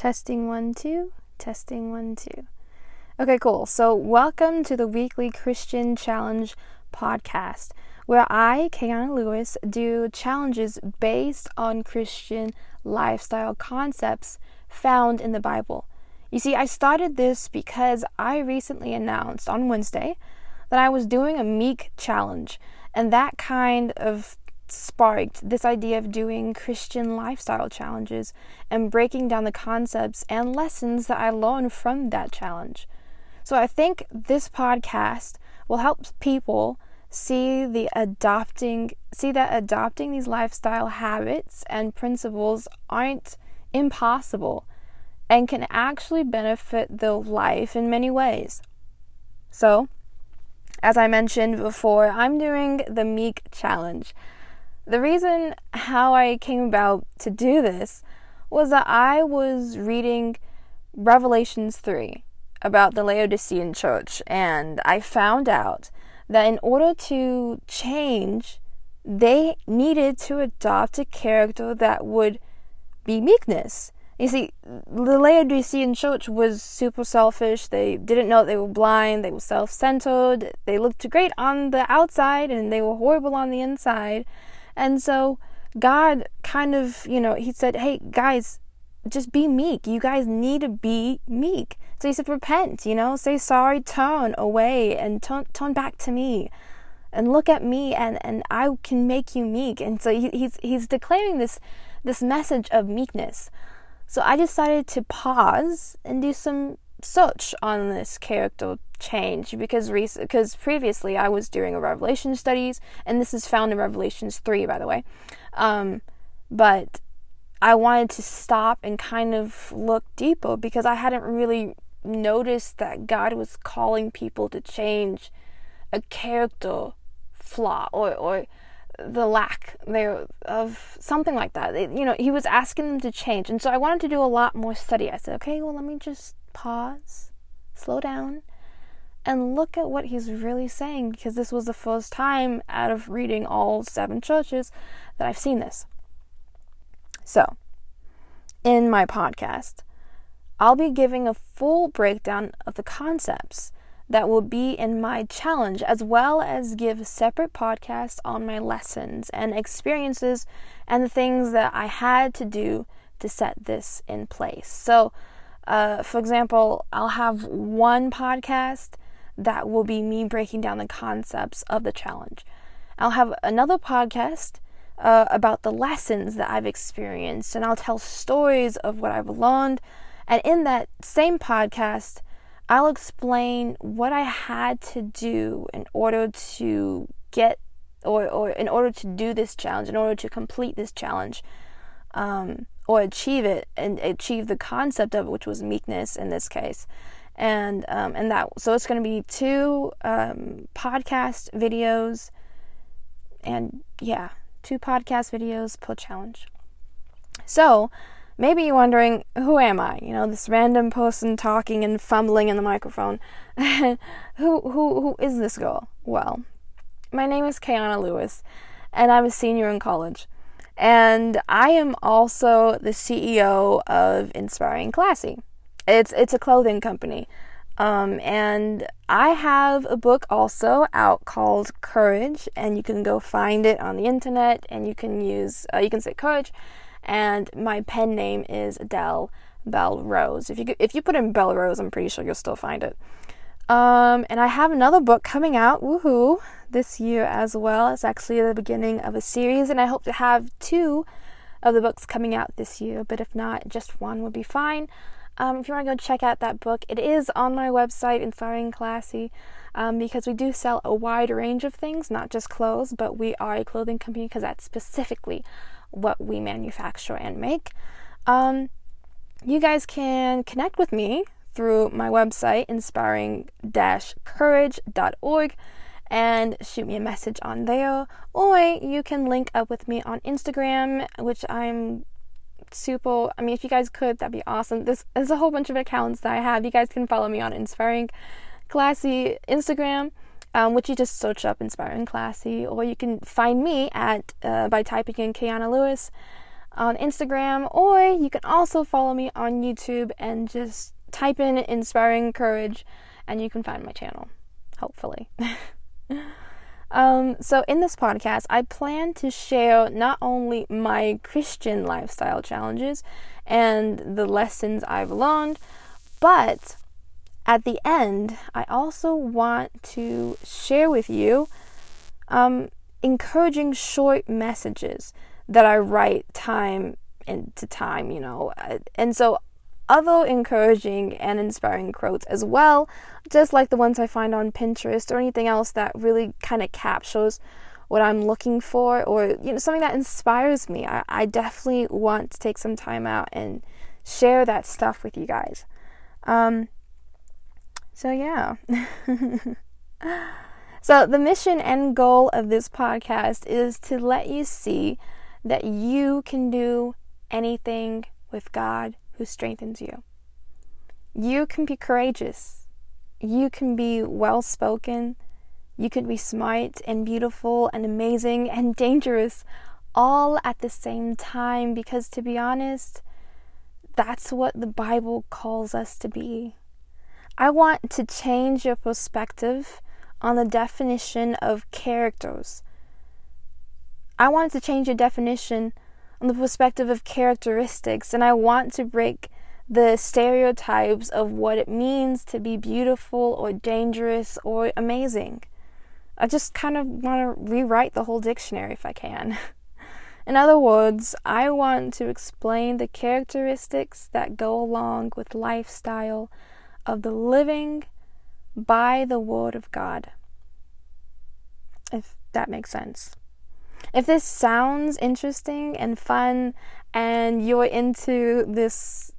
Testing one, two. Testing one, two. Okay, cool. So, welcome to the weekly Christian Challenge podcast, where I, Kaiana Lewis, do challenges based on Christian lifestyle concepts found in the Bible. You see, I started this because I recently announced on Wednesday that I was doing a meek challenge, and that kind of sparked this idea of doing Christian lifestyle challenges and breaking down the concepts and lessons that I learned from that challenge. So I think this podcast will help people see the adopting see that adopting these lifestyle habits and principles aren't impossible and can actually benefit the life in many ways. So, as I mentioned before, I'm doing the Meek Challenge. The reason how I came about to do this was that I was reading Revelations 3 about the Laodicean church, and I found out that in order to change, they needed to adopt a character that would be meekness. You see, the Laodicean church was super selfish. They didn't know they were blind. They were self centered. They looked great on the outside and they were horrible on the inside. And so God kind of, you know, He said, hey, guys, just be meek. You guys need to be meek. So He said, repent, you know, say sorry, turn away and turn, turn back to me and look at me and, and I can make you meek. And so he, he's, he's declaring this, this message of meekness. So I decided to pause and do some search on this character change because because previously I was doing a Revelation studies, and this is found in Revelations three, by the way. Um, but I wanted to stop and kind of look deeper because I hadn't really noticed that God was calling people to change a character flaw or or the lack there of something like that. It, you know, he was asking them to change, and so I wanted to do a lot more study. I said, okay, well, let me just pause, slow down, and look at what he's really saying because this was the first time out of reading all seven churches that I've seen this. So, in my podcast, I'll be giving a full breakdown of the concepts that will be in my challenge, as well as give separate podcasts on my lessons and experiences and the things that I had to do to set this in place. So, uh, for example, I'll have one podcast that will be me breaking down the concepts of the challenge. I'll have another podcast uh, about the lessons that I've experienced, and I'll tell stories of what I've learned. And in that same podcast, I'll explain what I had to do in order to get or, or in order to do this challenge, in order to complete this challenge. Um, or achieve it and achieve the concept of it, which was meekness in this case. And um, and that so it's going to be two um, podcast videos, and yeah, two podcast videos per challenge. So maybe you're wondering who am I? You know, this random person talking and fumbling in the microphone. who who who is this girl? Well, my name is Kaiana Lewis, and I'm a senior in college. And I am also the CEO of Inspiring Classy. It's it's a clothing company. Um, and I have a book also out called Courage, and you can go find it on the internet. And you can use uh, you can say Courage, and my pen name is Adele Bell Rose. If you if you put in Bell Rose, I'm pretty sure you'll still find it. Um, and I have another book coming out, woohoo, this year as well. It's actually the beginning of a series, and I hope to have two of the books coming out this year, but if not, just one would be fine. Um, if you want to go check out that book, it is on my website, Inspiring Classy, um, because we do sell a wide range of things, not just clothes, but we are a clothing company because that's specifically what we manufacture and make. Um, you guys can connect with me through my website, inspiring courage.org, and shoot me a message on there. Or you can link up with me on Instagram, which I'm super. I mean, if you guys could, that'd be awesome. This is a whole bunch of accounts that I have. You guys can follow me on Inspiring Classy Instagram. Um, which you just search up Inspiring Classy, or you can find me at uh, by typing in Kaiana Lewis on Instagram, or you can also follow me on YouTube and just type in Inspiring Courage and you can find my channel, hopefully. um, so, in this podcast, I plan to share not only my Christian lifestyle challenges and the lessons I've learned, but at the end, I also want to share with you um, encouraging short messages that I write time into time, you know. And so other encouraging and inspiring quotes as well, just like the ones I find on Pinterest or anything else that really kind of captures what I'm looking for or you know something that inspires me. I, I definitely want to take some time out and share that stuff with you guys. Um, so yeah. so the mission and goal of this podcast is to let you see that you can do anything with God who strengthens you. You can be courageous. You can be well spoken. You can be smart and beautiful and amazing and dangerous all at the same time because, to be honest, that's what the Bible calls us to be. I want to change your perspective on the definition of characters I wanted to change your definition on the perspective of characteristics, and I want to break the stereotypes of what it means to be beautiful or dangerous or amazing. I just kind of want to rewrite the whole dictionary if I can. In other words, I want to explain the characteristics that go along with lifestyle of the living by the word of God. If that makes sense. If this sounds interesting and fun and you're into this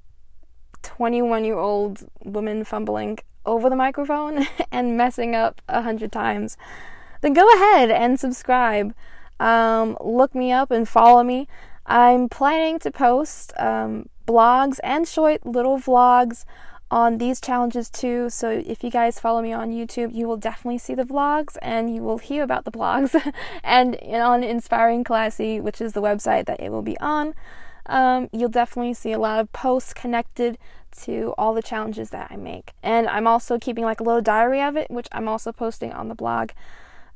21 year old woman fumbling over the microphone and messing up a hundred times, then go ahead and subscribe. Um, look me up and follow me. I'm planning to post um, blogs and short little vlogs on these challenges too. So if you guys follow me on YouTube, you will definitely see the vlogs and you will hear about the blogs. and on Inspiring Classy, which is the website that it will be on, um, you'll definitely see a lot of posts connected to all the challenges that I make. And I'm also keeping like a little diary of it, which I'm also posting on the blog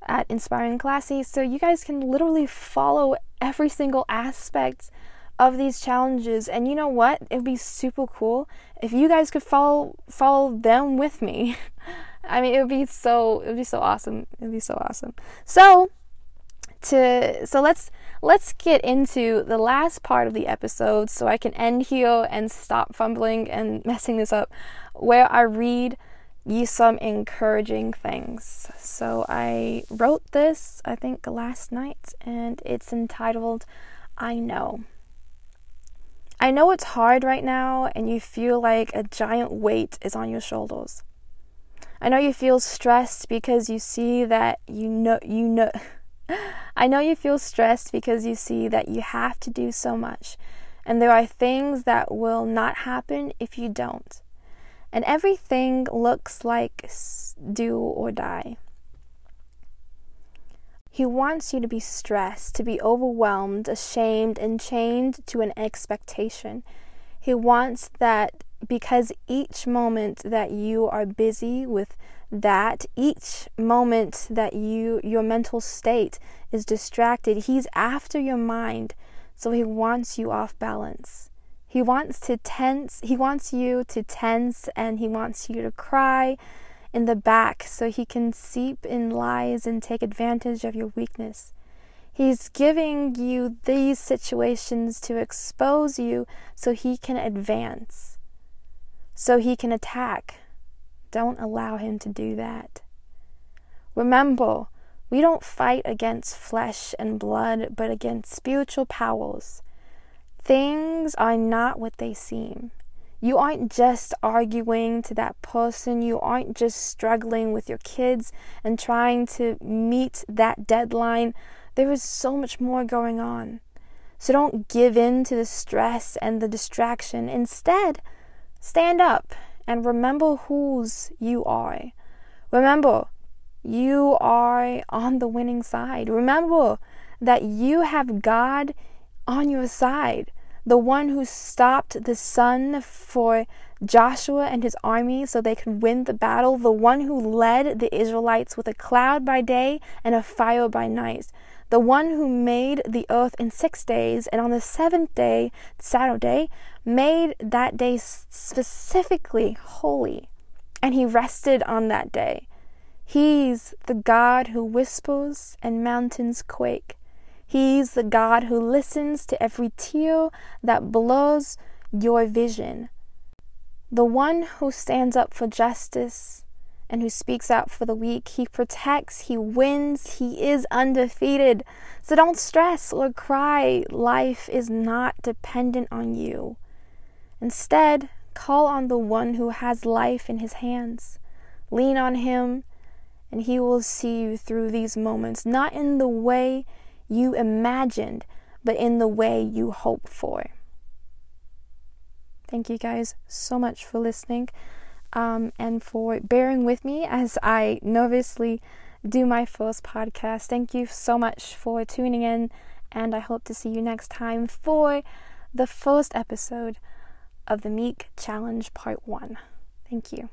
at Inspiring Classy. So you guys can literally follow every single aspect of these challenges. And you know what? It would be super cool if you guys could follow follow them with me. I mean it would be so it would be so awesome. It would be so awesome. So to so let's let's get into the last part of the episode so i can end here and stop fumbling and messing this up where i read you some encouraging things. So i wrote this i think last night and it's entitled i know I know it's hard right now and you feel like a giant weight is on your shoulders. I know you feel stressed because you see that you know you know I know you feel stressed because you see that you have to do so much and there are things that will not happen if you don't. And everything looks like do or die. He wants you to be stressed, to be overwhelmed, ashamed, and chained to an expectation. He wants that because each moment that you are busy with that, each moment that you your mental state is distracted, he's after your mind. So he wants you off balance. He wants to tense, he wants you to tense and he wants you to cry in the back so he can seep in lies and take advantage of your weakness. He's giving you these situations to expose you so he can advance, so he can attack. Don't allow him to do that. Remember, we don't fight against flesh and blood, but against spiritual powers. Things are not what they seem. You aren't just arguing to that person. You aren't just struggling with your kids and trying to meet that deadline. There is so much more going on. So don't give in to the stress and the distraction. Instead, stand up and remember whose you are. Remember, you are on the winning side. Remember that you have God on your side, the one who stopped the sun for Joshua and his army so they could win the battle, the one who led the Israelites with a cloud by day and a fire by night, the one who made the earth in six days, and on the seventh day, Saturday, made that day specifically holy, and he rested on that day. He's the God who whispers and mountains quake. He's the God who listens to every tear that blows your vision. The one who stands up for justice and who speaks out for the weak. He protects, he wins, he is undefeated. So don't stress or cry. Life is not dependent on you. Instead, call on the one who has life in his hands. Lean on him, and he will see you through these moments, not in the way you imagined, but in the way you hope for. Thank you guys so much for listening um, and for bearing with me as I nervously do my first podcast. Thank you so much for tuning in, and I hope to see you next time for the first episode of the Meek Challenge Part 1. Thank you.